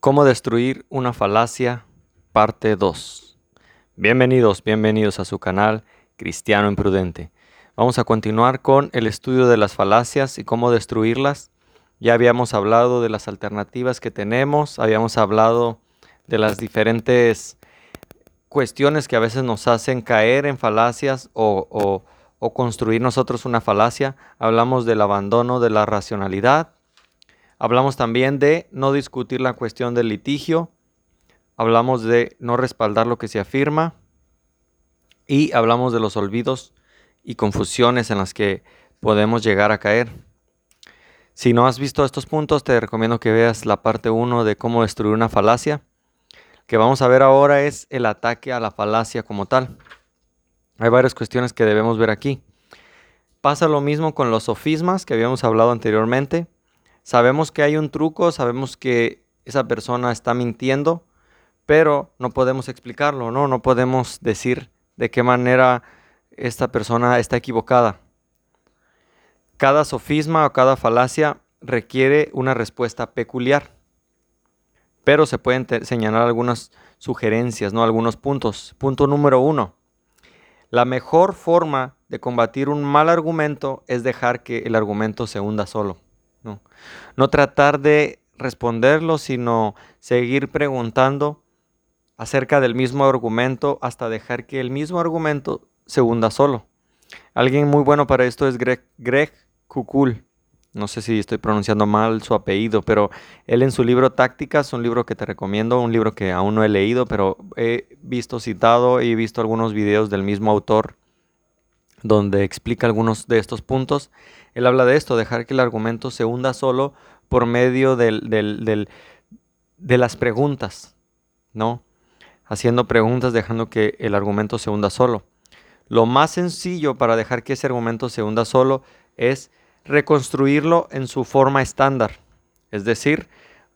Cómo destruir una falacia, parte 2. Bienvenidos, bienvenidos a su canal Cristiano Imprudente. Vamos a continuar con el estudio de las falacias y cómo destruirlas. Ya habíamos hablado de las alternativas que tenemos, habíamos hablado de las diferentes cuestiones que a veces nos hacen caer en falacias o, o construir nosotros una falacia. Hablamos del abandono de la racionalidad, Hablamos también de no discutir la cuestión del litigio. Hablamos de no respaldar lo que se afirma. Y hablamos de los olvidos y confusiones en las que podemos llegar a caer. Si no has visto estos puntos, te recomiendo que veas la parte 1 de cómo destruir una falacia. que vamos a ver ahora es el ataque a la falacia como tal. Hay varias cuestiones que debemos ver aquí. Pasa lo mismo con los sofismas que habíamos hablado anteriormente. Sabemos que hay un truco, sabemos que esa persona está mintiendo, pero no podemos explicarlo, ¿no? No podemos decir de qué manera esta persona está equivocada. Cada sofisma o cada falacia requiere una respuesta peculiar, pero se pueden señalar algunas sugerencias, ¿no? Algunos puntos. Punto número uno. La mejor forma de combatir un mal argumento es dejar que el argumento se hunda solo. No, no tratar de responderlo, sino seguir preguntando acerca del mismo argumento hasta dejar que el mismo argumento se hunda solo. Alguien muy bueno para esto es Greg, Greg Kukul. No sé si estoy pronunciando mal su apellido, pero él en su libro Tácticas, un libro que te recomiendo, un libro que aún no he leído, pero he visto citado y he visto algunos videos del mismo autor donde explica algunos de estos puntos. Él habla de esto, dejar que el argumento se hunda solo por medio de las preguntas, ¿no? Haciendo preguntas, dejando que el argumento se hunda solo. Lo más sencillo para dejar que ese argumento se hunda solo es reconstruirlo en su forma estándar. Es decir,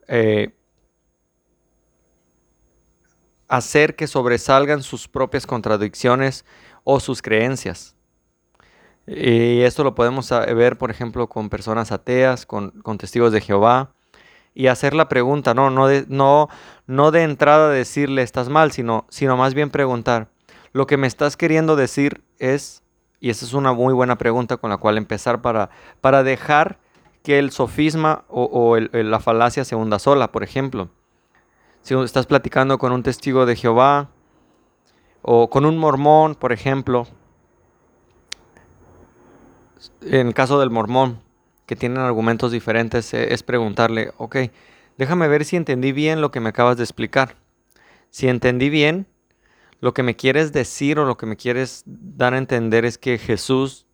eh, hacer que sobresalgan sus propias contradicciones o sus creencias. Y esto lo podemos ver, por ejemplo, con personas ateas, con, testigos de Jehová, y hacer la pregunta, no, no, de, no, no de entrada decirle estás mal, sino, sino más bien preguntar, lo que me estás queriendo decir es, y esa es una muy buena pregunta con la cual empezar para, para dejar que el sofisma o, la falacia se hunda sola, por ejemplo. Si estás platicando con un testigo de Jehová o con un mormón, por ejemplo, en el caso del mormón, que tienen argumentos diferentes, eh, es preguntarle, ok, déjame ver si entendí bien lo que me acabas de explicar. Si entendí bien, lo que me quieres decir o lo que me quieres dar a entender es que Jesús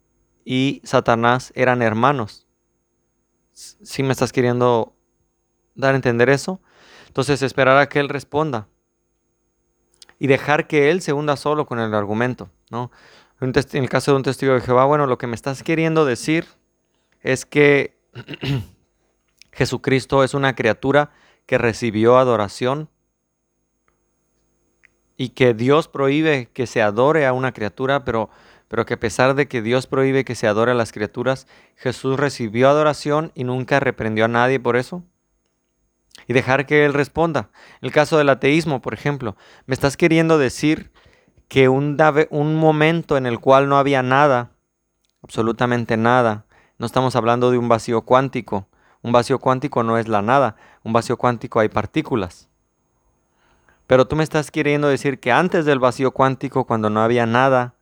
y Satanás eran hermanos. Si me estás queriendo dar a entender eso, entonces esperar a que Él responda y dejar que Él se hunda solo con el argumento, ¿no? En el caso de un testigo de Jehová, bueno, lo que me estás queriendo decir es que Jesucristo es una criatura que recibió adoración y que Dios prohíbe que se adore a una criatura, pero, pero que a pesar de que Dios prohíbe que se adore a las criaturas, Jesús recibió adoración y nunca reprendió a nadie por eso. Y dejar que Él responda. El caso del ateísmo, por ejemplo, me estás queriendo decir que un, un momento en el cual no había nada, absolutamente nada, no estamos hablando de un vacío cuántico, un vacío cuántico no es la nada, un vacío cuántico hay partículas. Pero tú me estás queriendo decir que antes del vacío cuántico, cuando no había nada,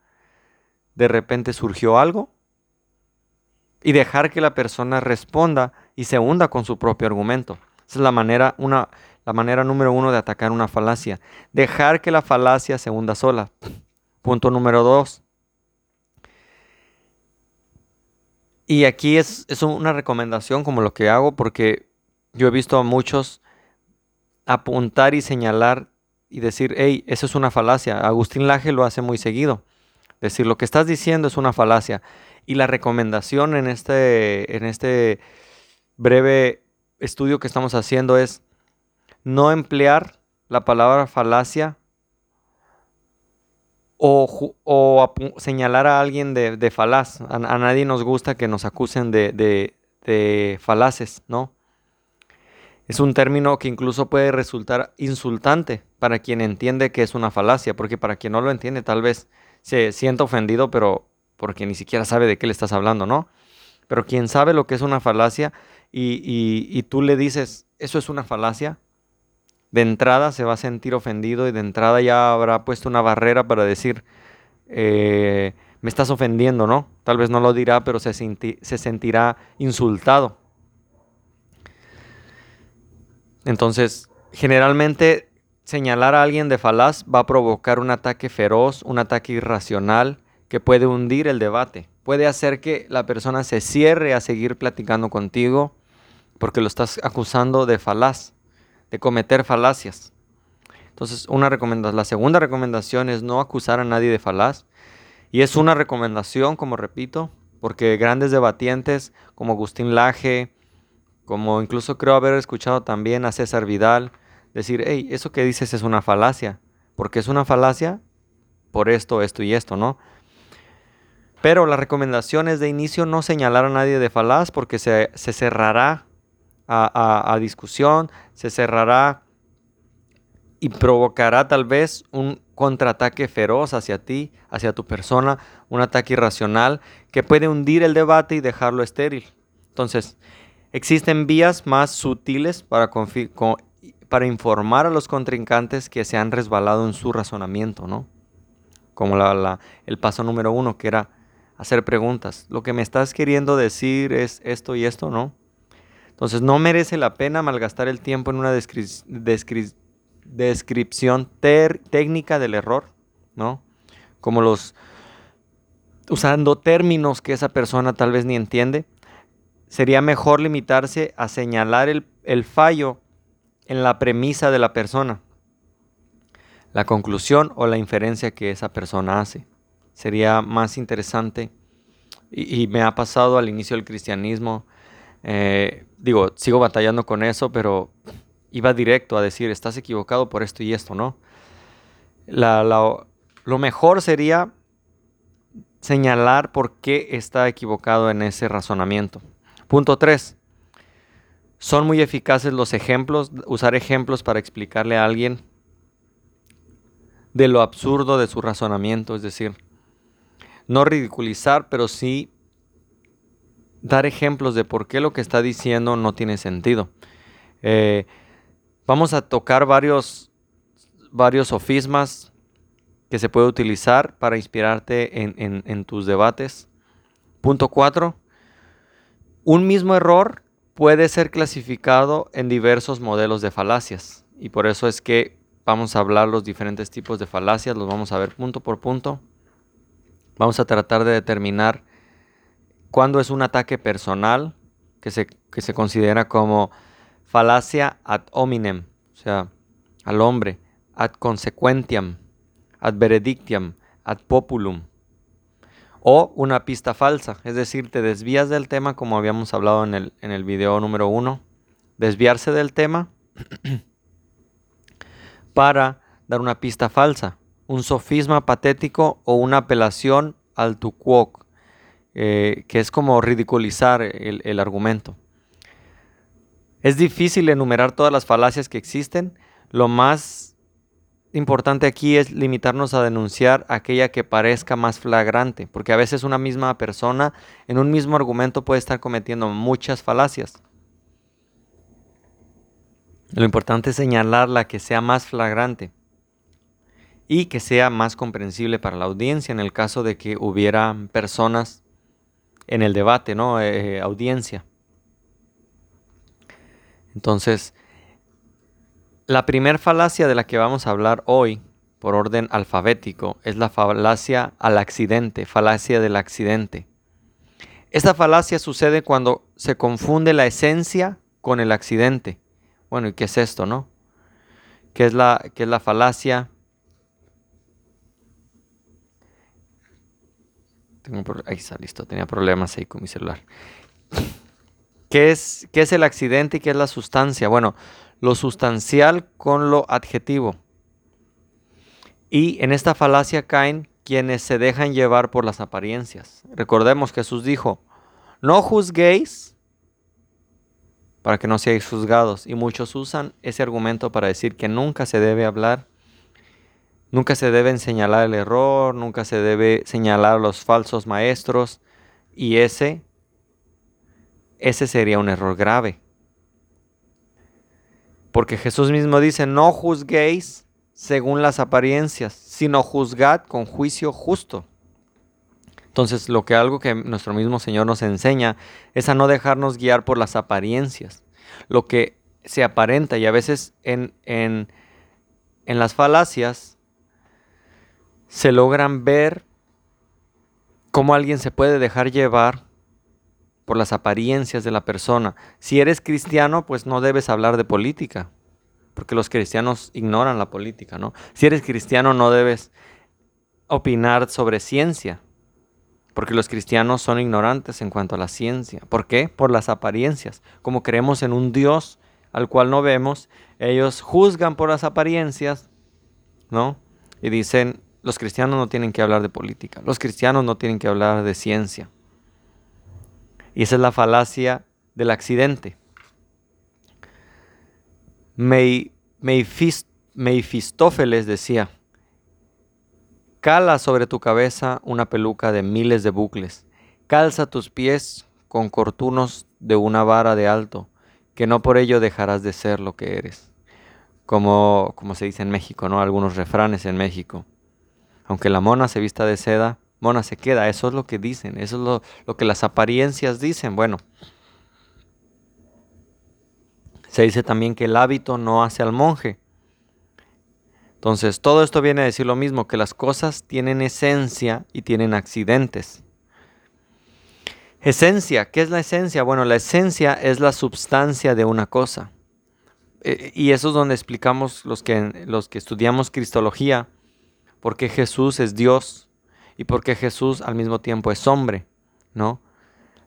de repente surgió algo y dejar que la persona responda y se hunda con su propio argumento. Esa es la manera, una, la manera número uno de atacar una falacia. Dejar que la falacia se hunda sola. Punto número dos. Y aquí es, es una recomendación como lo que hago porque yo he visto a muchos apuntar y señalar y decir, hey, eso es una falacia. Agustín Laje lo hace muy seguido. Decir, lo que estás diciendo es una falacia. Y la recomendación en este, en este breve estudio que estamos haciendo es, no emplear la palabra falacia o, señalar a alguien de, falaz. A, nadie nos gusta que nos acusen de, falaces, ¿no? Es un término que incluso puede resultar insultante para quien entiende que es una falacia, porque para quien no lo entiende tal vez se sienta ofendido, pero porque ni siquiera sabe de qué le estás hablando, ¿no? Pero quien sabe lo que es una falacia y, y tú le dices, eso es una falacia, de entrada se va a sentir ofendido y de entrada ya habrá puesto una barrera para decir, eh, me estás ofendiendo, ¿no? Tal vez no lo dirá, pero se, se sentirá insultado. Entonces, generalmente señalar a alguien de falaz va a provocar un ataque feroz, un ataque irracional que puede hundir el debate. Puede hacer que la persona se cierre a seguir platicando contigo porque lo estás acusando de falaz de cometer falacias. Entonces, una la segunda recomendación es no acusar a nadie de falaz. Y es una recomendación, como repito, porque grandes debatientes como Agustín Laje, como incluso creo haber escuchado también a César Vidal, decir, hey, eso que dices es una falacia. porque es una falacia? Por esto, esto y esto, ¿no? Pero la recomendación es de inicio no señalar a nadie de falaz porque se, se cerrará a, discusión, se cerrará y provocará tal vez un contraataque feroz hacia ti, hacia tu persona, un ataque irracional que puede hundir el debate y dejarlo estéril. Entonces, existen vías más sutiles para, para informar a los contrincantes que se han resbalado en su razonamiento, ¿no? Como la, el paso número uno, que era hacer preguntas. Lo que me estás queriendo decir es esto y esto, ¿no? Entonces no merece la pena malgastar el tiempo en una descripción técnica del error, ¿no? Como los usando términos que esa persona tal vez ni entiende. Sería mejor limitarse a señalar el, fallo en la premisa de la persona, la conclusión o la inferencia que esa persona hace. Sería más interesante y, y me ha pasado al inicio del cristianismo eh, digo, sigo batallando con eso, pero iba directo a decir, estás equivocado por esto y esto, ¿no? lo mejor sería señalar por qué está equivocado en ese razonamiento. Punto 3. Son muy eficaces los ejemplos, usar ejemplos para explicarle a alguien de lo absurdo de su razonamiento, es decir, no ridiculizar, pero sí dar ejemplos de por qué lo que está diciendo no tiene sentido. Eh, vamos a tocar varios, varios sofismas que se puede utilizar para inspirarte en, tus debates. Punto 4. Un mismo error puede ser clasificado en diversos modelos de falacias. Y por eso es que vamos a hablar los diferentes tipos de falacias, los vamos a ver punto por punto. Vamos a tratar de determinar cuando es un ataque personal, que se, que se considera como falacia ad hominem, o sea, al hombre, ad consequentiam, ad veredictiam, ad populum. O una pista falsa, es decir, te desvías del tema como habíamos hablado en el, en el video número uno. Desviarse del tema para dar una pista falsa, un sofisma patético o una apelación al tu quoque eh, que es como ridiculizar el, argumento. Es difícil enumerar todas las falacias que existen. Lo más importante aquí es limitarnos a denunciar aquella que parezca más flagrante, porque a veces una misma persona en un mismo argumento puede estar cometiendo muchas falacias. Lo importante es señalar la que sea más flagrante y que sea más comprensible para la audiencia en el caso de que hubiera personas en el debate, ¿no? Eh, eh, audiencia. Entonces, la primer falacia de la que vamos a hablar hoy, por orden alfabético, es la falacia al accidente, falacia del accidente. Esta falacia sucede cuando se confunde la esencia con el accidente. Bueno, ¿y qué es esto, no? ¿Qué es la, qué es la falacia? Ahí está, listo. Tenía problemas ahí con mi celular. ¿Qué es, ¿Qué es el accidente y qué es la sustancia? Bueno, lo sustancial con lo adjetivo. Y en esta falacia caen quienes se dejan llevar por las apariencias. Recordemos Jesús dijo, no juzguéis para que no seáis juzgados. Y muchos usan ese argumento para decir que nunca se debe hablar, nunca se debe señalar el error, nunca se debe señalar a los falsos maestros. Y ese, ese sería un error grave. Porque Jesús mismo dice, no juzguéis según las apariencias, sino juzgad con juicio justo. Entonces, lo que algo que nuestro mismo Señor nos enseña es a no dejarnos guiar por las apariencias, lo que se aparenta y a veces en, en, en las falacias se logran ver cómo alguien se puede dejar llevar por las apariencias de la persona. Si eres cristiano, pues no debes hablar de política, porque los cristianos ignoran la política, ¿no? Si eres cristiano, no debes opinar sobre ciencia, porque los cristianos son ignorantes en cuanto a la ciencia. ¿Por qué? Por las apariencias. Como creemos en un Dios al cual no vemos, ellos juzgan por las apariencias, ¿no? Y dicen, los cristianos no tienen que hablar de política, los cristianos no tienen que hablar de ciencia. Y esa es la falacia del accidente. Meifistófeles decía, Cala sobre tu cabeza una peluca de miles de bucles. Calza tus pies con cortunos de una vara de alto, que no por ello dejarás de ser lo que eres. Como, como se dice en México, ¿no? Algunos refranes en México. Aunque la mona se vista de seda, mona se queda. Eso es lo que dicen, eso es lo, que las apariencias dicen. Bueno, se dice también que el hábito no hace al monje. Entonces, todo esto viene a decir lo mismo, que las cosas tienen esencia y tienen accidentes. Esencia, ¿qué es la esencia? Bueno, la esencia es la substancia de una cosa. Eh, y eso es donde explicamos los que, los que estudiamos Cristología, por qué Jesús es Dios y por qué Jesús al mismo tiempo es hombre, ¿no?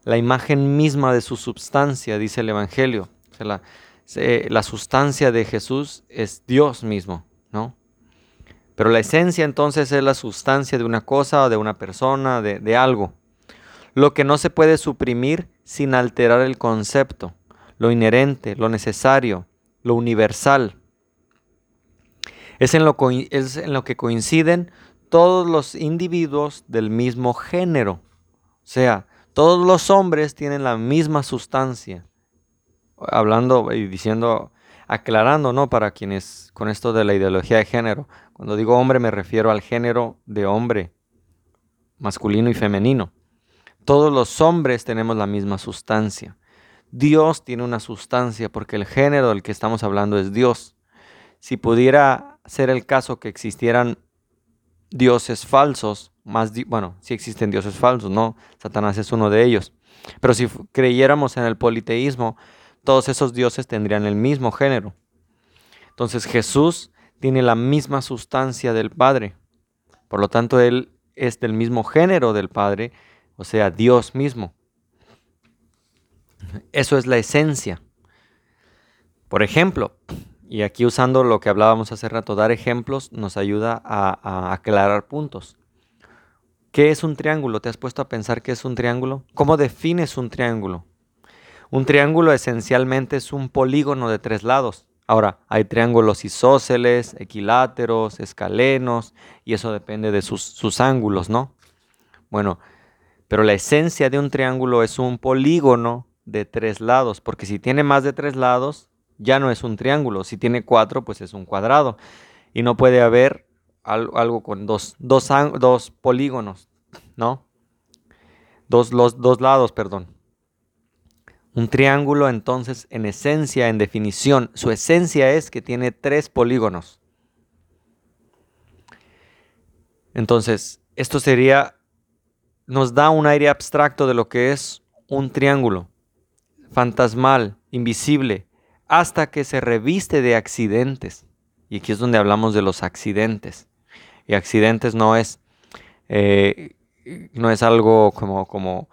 La imagen misma de su substancia, dice el Evangelio. la, sustancia de Jesús es Dios mismo, ¿no? Pero la esencia entonces es la sustancia de una cosa de una persona, de, algo. Lo que no se puede suprimir sin alterar el concepto, lo inherente, lo necesario, lo universal. Es en lo, es en lo que coinciden todos los individuos del mismo género. O sea, todos los hombres tienen la misma sustancia. Hablando y diciendo, aclarando, ¿no? Para quienes con esto de la ideología de género. Cuando digo hombre me refiero al género de hombre, masculino y femenino. Todos los hombres tenemos la misma sustancia. Dios tiene una sustancia porque el género del que estamos hablando es Dios. Si pudiera ser el caso que existieran dioses falsos, más bueno, si existen dioses falsos, no, Satanás es uno de ellos. Pero si creyéramos en el politeísmo, todos esos dioses tendrían el mismo género. Entonces Jesús tiene la misma sustancia del Padre. Por lo tanto, Él es del mismo género del Padre, o sea, Dios mismo. Eso es la esencia. Por ejemplo, y aquí usando lo que hablábamos hace rato, dar ejemplos nos ayuda a, aclarar puntos. ¿Qué es un triángulo? ¿Te has puesto a pensar qué es un triángulo? ¿Cómo defines un triángulo? Un triángulo esencialmente es un polígono de tres lados. Ahora, hay triángulos isósceles, equiláteros, escalenos, y eso depende de sus, ángulos, ¿no? Bueno, pero la esencia de un triángulo es un polígono de tres lados, porque si tiene más de tres lados, ya no es un triángulo. Si tiene cuatro, pues es un cuadrado. Y no puede haber algo, con dos, dos, dos polígonos, ¿no? Dos, los, dos lados, perdón. Un triángulo entonces en esencia, en definición, su esencia es que tiene tres polígonos. Entonces, esto sería, nos da un aire abstracto de lo que es un triángulo, fantasmal, invisible, hasta que se reviste de accidentes. Y aquí es donde hablamos de los accidentes. Y accidentes no es, eh, no es algo como, como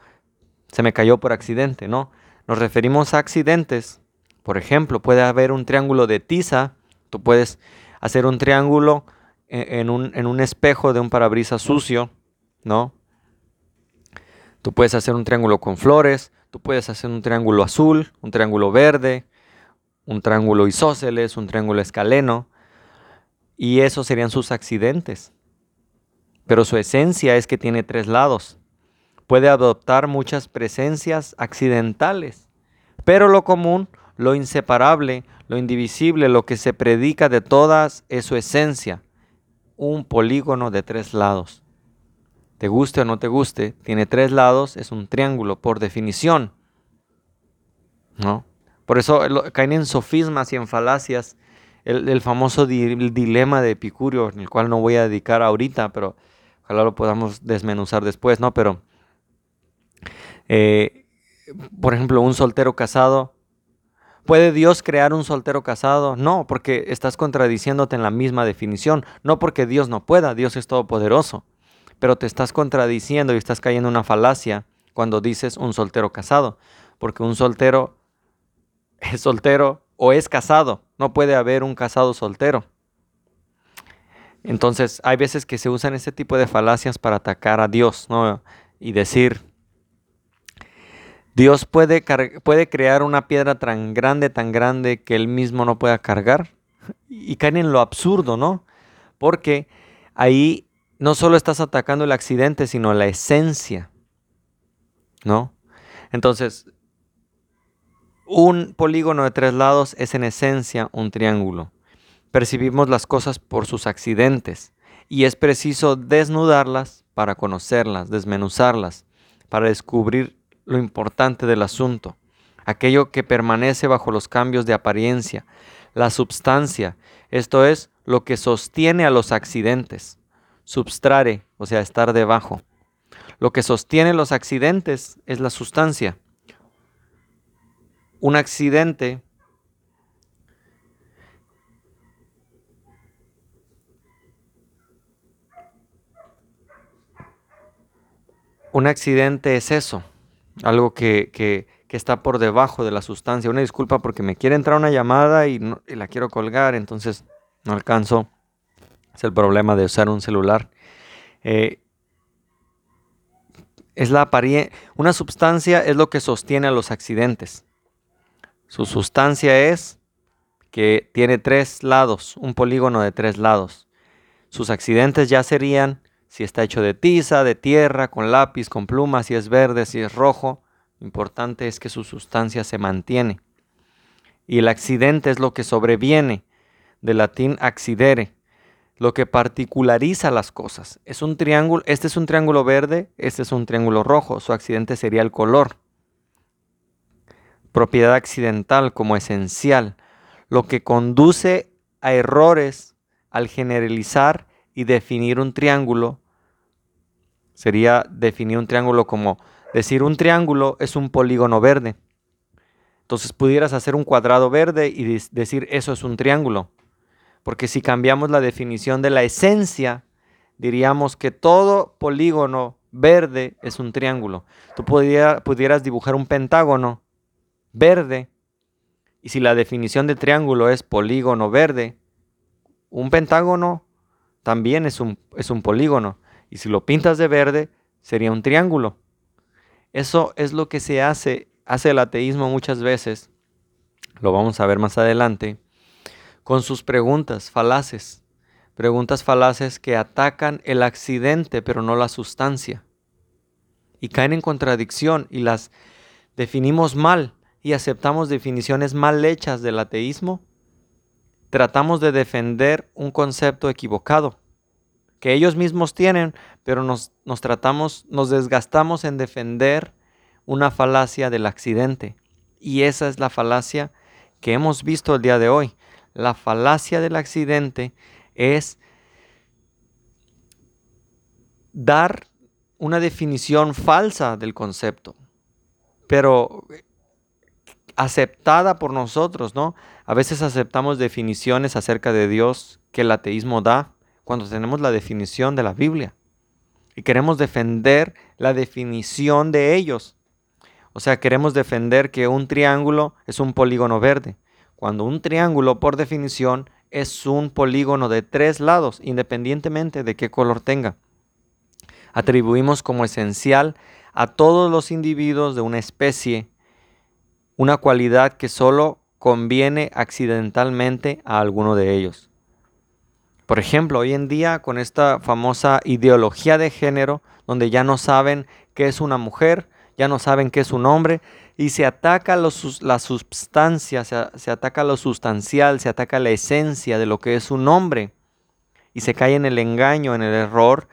se me cayó por accidente, no nos referimos a accidentes. Por ejemplo, puede haber un triángulo de tiza. Tú puedes hacer un triángulo e-, en un, espejo de un parabrisas sucio, ¿no? Tú puedes hacer un triángulo con flores, Tú puedes hacer un triángulo azul, un triángulo verde, un triángulo isósceles, un triángulo escaleno, y esos serían sus accidentes. Pero su esencia es que tiene tres lados. Puede adoptar muchas presencias accidentales, pero lo común, lo inseparable, lo indivisible, lo que se predica de todas es su esencia, un polígono de tres lados. Te guste o no te guste, tiene tres lados, es un triángulo por definición. ¿No? Por eso caen en sofismas y en falacias el, famoso dilema de Epicurio, en el cual no voy a dedicar ahorita, pero ojalá lo podamos desmenuzar después, ¿no? Pero, eh, por ejemplo, un soltero casado, ¿puede Dios crear un soltero casado? No, porque estás contradiciéndote en la misma definición, no porque Dios no pueda, Dios es todopoderoso, pero te estás contradiciendo y estás cayendo en una falacia cuando dices un soltero casado, porque un soltero es soltero o es casado. No puede haber un casado soltero. Entonces, hay veces que se usan ese tipo de falacias para atacar a Dios, ¿no? Y decir, Dios puede, puede crear una piedra tan grande, tan grande que él mismo no pueda cargar. Y caen en lo absurdo, ¿no? Porque ahí no solo estás atacando el accidente, sino la esencia, ¿no? Entonces, un polígono de tres lados es en esencia un triángulo. Percibimos las cosas por sus accidentes y es preciso desnudarlas para conocerlas, desmenuzarlas, para descubrir lo importante del asunto, aquello que permanece bajo los cambios de apariencia, la substancia, esto es lo que sostiene a los accidentes, substrare, o sea, estar debajo. Lo que sostiene los accidentes es la sustancia un accidente un accidente es eso, algo que, está por debajo de la sustancia. Una disculpa porque me quiere entrar una llamada y, la quiero colgar, entonces no alcanzo. Es el problema de usar un celular. Eh, es la una sustancia es lo que sostiene a los accidentes. Su sustancia es que tiene tres lados, un polígono de tres lados. Sus accidentes ya serían si está hecho de tiza, de tierra, con lápiz, con pluma, si es verde, si es rojo. Lo importante es que su sustancia se mantiene. Y el accidente es lo que sobreviene, del latín accidere, lo que particulariza las cosas. Es un triángulo, este es un triángulo verde, este es un triángulo rojo, su accidente sería el color propiedad accidental como esencial, lo que conduce a errores al generalizar y definir un triángulo. Sería definir un triángulo como decir un triángulo es un polígono verde. Entonces pudieras hacer un cuadrado verde y decir eso es un triángulo. Porque si cambiamos la definición de la esencia, diríamos que todo polígono verde es un triángulo. Tú pudieras dibujar un pentágono verde. Y si la definición de triángulo es polígono verde, un pentágono también es un, es un polígono. Y si lo pintas de verde, sería un triángulo. Eso es lo que se hace, hace el ateísmo muchas veces, lo vamos a ver más adelante, con sus preguntas falaces. Preguntas falaces que atacan el accidente, pero no la sustancia. Y caen en contradicción y las definimos mal y aceptamos definiciones mal hechas del ateísmo, tratamos de defender un concepto equivocado que ellos mismos tienen, pero nos, nos tratamos, nos desgastamos en defender una falacia del accidente. Y esa es la falacia que hemos visto el día de hoy. La falacia del accidente es dar una definición falsa del concepto. Pero aceptada por nosotros, ¿no? A veces aceptamos definiciones acerca de Dios que el ateísmo da cuando tenemos la definición de la Biblia y queremos defender la definición de ellos. O sea, queremos defender que un triángulo es un polígono verde, cuando un triángulo por definición es un polígono de tres lados, independientemente de qué color tenga. Atribuimos como esencial a todos los individuos de una especie una cualidad que solo conviene accidentalmente a alguno de ellos. Por ejemplo, hoy en día con esta famosa ideología de género, donde ya no saben qué es una mujer, ya no saben qué es un hombre, y se ataca la sustancia, se, se ataca lo sustancial, se ataca la esencia de lo que es un hombre, y se cae en el engaño, en el error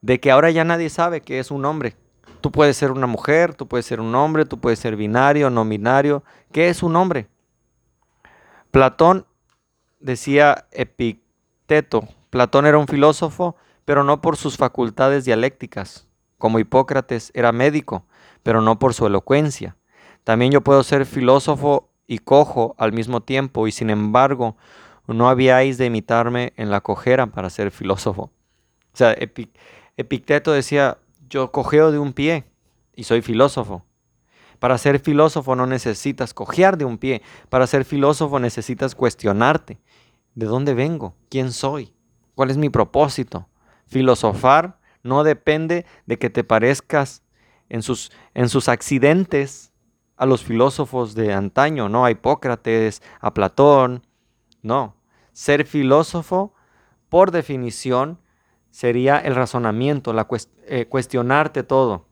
de que ahora ya nadie sabe qué es un hombre. Tú puedes ser una mujer, tú puedes ser un hombre, tú puedes ser binario, no binario. ¿Qué es un hombre? Platón decía Epicteto. Platón era un filósofo, pero no por sus facultades dialécticas. Como Hipócrates era médico, pero no por su elocuencia. También yo puedo ser filósofo y cojo al mismo tiempo, y sin embargo, no habíais de imitarme en la cojera para ser filósofo. O sea, Epicteto decía, yo cojeo de un pie y soy filósofo. Para ser filósofo no necesitas cojear de un pie. Para ser filósofo necesitas cuestionarte. ¿De dónde vengo? ¿Quién soy? ¿Cuál es mi propósito? Filosofar no depende de que te parezcas en sus, en sus accidentes a los filósofos de antaño, no a Hipócrates, a Platón. No. Ser filósofo, por definición, sería el razonamiento, la eh, cuestionarte todo.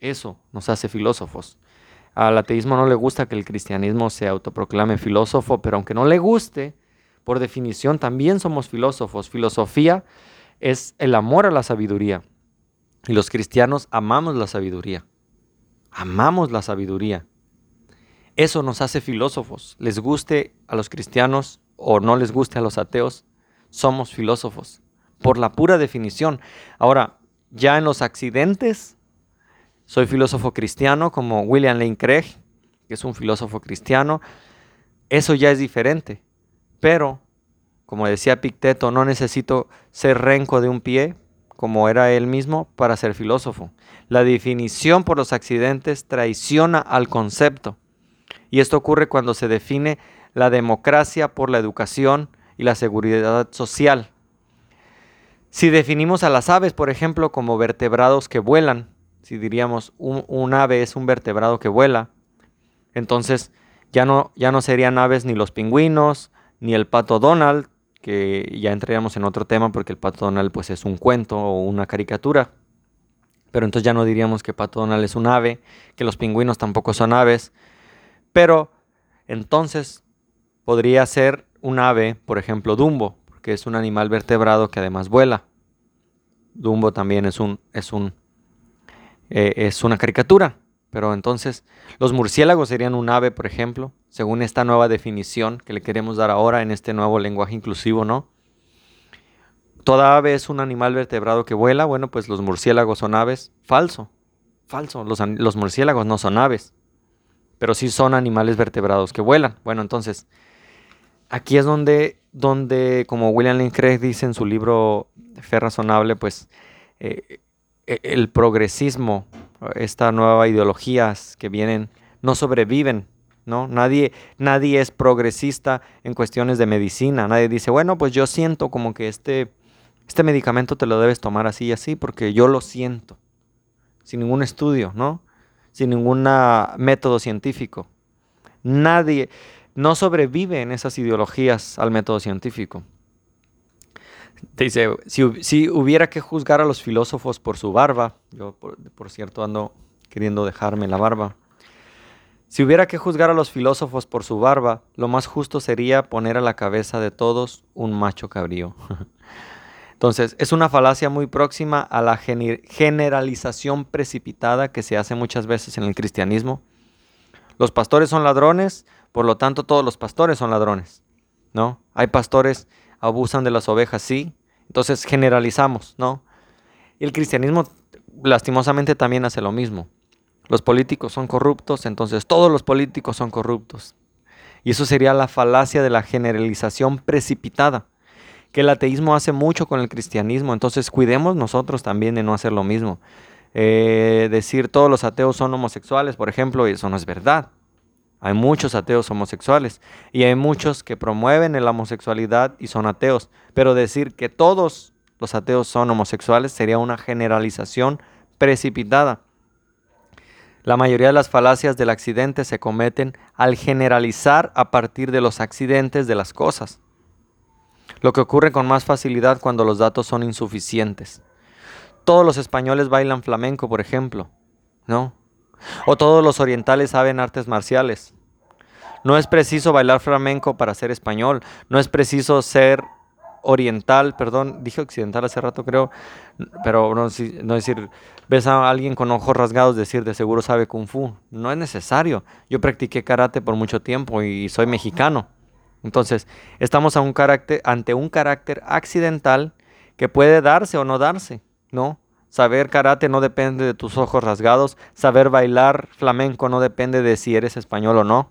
Eso nos hace filósofos. Al ateísmo no le gusta que el cristianismo se autoproclame filósofo, pero aunque no le guste, por definición también somos filósofos. Filosofía es el amor a la sabiduría. Y los cristianos amamos la sabiduría. Amamos la sabiduría. Eso nos hace filósofos. Les guste a los cristianos o no les guste a los ateos, somos filósofos por la pura definición. Ahora, ya en los accidentes, soy filósofo cristiano como William Lane Craig, que es un filósofo cristiano. Eso ya es diferente. Pero, como decía Picteto, no necesito ser renco de un pie, como era él mismo, para ser filósofo. La definición por los accidentes traiciona al concepto. Y esto ocurre cuando se define la democracia por la educación y la seguridad social. Si definimos a las aves, por ejemplo, como vertebrados que vuelan, si diríamos un, ave es un vertebrado que vuela, entonces ya no, ya no serían aves ni los pingüinos, ni el pato Donald, que ya entraríamos en otro tema porque el pato Donald pues es un cuento o una caricatura. Pero entonces ya no diríamos que pato Donald es un ave, que los pingüinos tampoco son aves. Pero entonces podría ser un ave, por ejemplo, Dumbo, que es un animal vertebrado que además vuela. Dumbo también es un, es un, eh, es una caricatura. Pero entonces, los murciélagos serían un ave, por ejemplo, según esta nueva definición que le queremos dar ahora en este nuevo lenguaje inclusivo, ¿no? Toda ave es un animal vertebrado que vuela. Bueno, pues los murciélagos son aves. Falso. Falso. Los, los murciélagos no son aves. Pero sí son animales vertebrados que vuelan. Bueno, entonces, aquí es donde donde, como William Lane Craig dice en su libro Fe Razonable, pues eh, e, el progresismo, estas nuevas ideologías que vienen, no sobreviven, ¿no? Nadie, nadie es progresista en cuestiones de medicina, nadie dice, bueno, pues yo siento como que este, este medicamento te lo debes tomar así y así, porque yo lo siento, sin ningún estudio, ¿no? Sin ningún método científico. Nadie, no sobrevive en esas ideologías al método científico. dice, si, hubiera que juzgar a los filósofos por su barba, yo por, cierto ando queriendo dejarme la barba, si hubiera que juzgar a los filósofos por su barba, lo más justo sería poner a la cabeza de todos un macho cabrío. Entonces, es una falacia muy próxima a la generalización precipitada que se hace muchas veces en el cristianismo. Los pastores son ladrones, por lo tanto, todos los pastores son ladrones, ¿no? Hay pastores abusan de las ovejas, sí. Entonces generalizamos, ¿no? El cristianismo lastimosamente también hace lo mismo. Los políticos son corruptos, entonces todos los políticos son corruptos. Y eso sería la falacia de la generalización precipitada, que el ateísmo hace mucho con el cristianismo, entonces cuidemos nosotros también de no hacer lo mismo. Eh, decir todos los ateos son homosexuales, por ejemplo, eso no es verdad. Hay muchos ateos homosexuales y hay muchos que promueven la homosexualidad y son ateos. Pero decir que todos los ateos son homosexuales sería una generalización precipitada. La mayoría de las falacias del accidente se cometen al generalizar a partir de los accidentes de las cosas, lo que ocurre con más facilidad cuando los datos son insuficientes. Todos los españoles bailan flamenco, por ejemplo, ¿no? O todos los orientales saben artes marciales. No es preciso bailar flamenco para ser español, no es preciso ser oriental, perdón, dije occidental hace rato creo, pero no, no decir, ves a alguien con ojos rasgados decir de seguro sabe kung fu. No es necesario. Yo practiqué karate por mucho tiempo y soy mexicano. Entonces, estamos ante un carácter accidental que puede darse o no darse, ¿no? Saber karate no depende de tus ojos rasgados, saber bailar flamenco no depende de si eres español o no.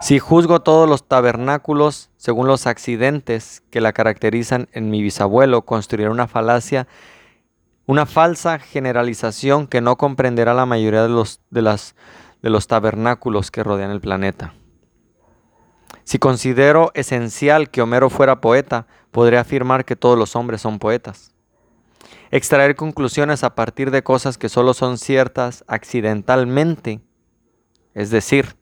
Si juzgo todos los tabernáculos según los accidentes que la caracterizan en mi bisabuelo, construiré una falacia, una falsa generalización que no comprenderá la mayoría de los, de las, de los tabernáculos que rodean el planeta. Si considero esencial que Homero fuera poeta, podré afirmar que todos los hombres son poetas. Extraer conclusiones a partir de cosas que solo son ciertas accidentalmente, es decir,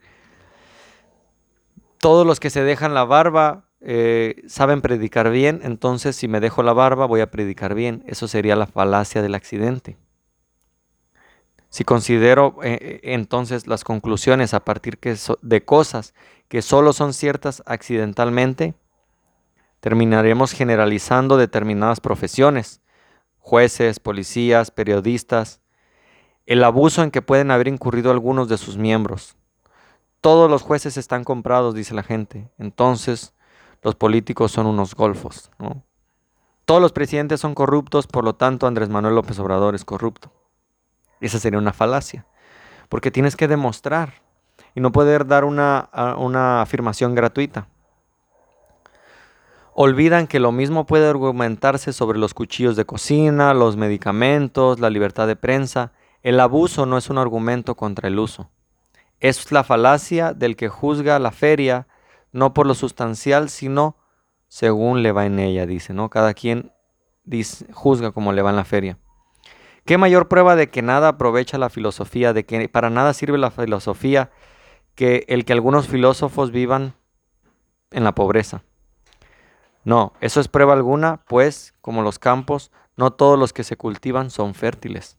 todos los que se dejan la barba eh, saben predicar bien, entonces si me dejo la barba voy a predicar bien. Eso sería la falacia del accidente. Si considero eh, eh, entonces las conclusiones a partir de cosas que solo son ciertas accidentalmente, terminaremos generalizando determinadas profesiones, jueces, policías, periodistas, el abuso en que pueden haber incurrido algunos de sus miembros, todos los jueces están comprados, dice la gente. Entonces, los políticos son unos golfos. Todos los presidentes son corruptos, por lo tanto, Andrés Manuel López Obrador es corrupto. Esa sería una falacia, porque tienes que demostrar y no poder dar una, una afirmación gratuita. Olvidan que lo mismo puede argumentarse sobre los cuchillos de cocina, los medicamentos, la libertad de prensa. El abuso no es un argumento contra el uso. Es la falacia del que juzga la feria no por lo sustancial, sino según le va en ella, dice, ¿no? Cada quien juzga como le va en la feria. ¿Qué mayor prueba de que nada aprovecha la filosofía, de que para nada sirve la filosofía, que el que algunos filósofos vivan en la pobreza? No, eso es prueba alguna, pues, como los campos, no todos los que se cultivan son fértiles.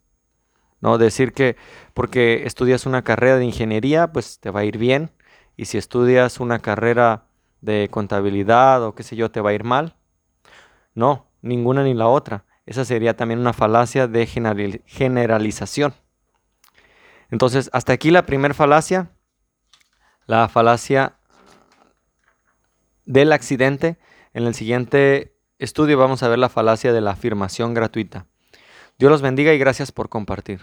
¿no? Decir que porque estudias una carrera de ingeniería, pues te va a ir bien, y si estudias una carrera de contabilidad o qué sé yo, te va a ir mal. No, ninguna ni la otra. Esa sería también una falacia de generalización. Entonces, hasta aquí la primera falacia, la falacia del accidente. En el siguiente estudio vamos a ver la falacia de la afirmación gratuita. Dios los bendiga y gracias por compartir.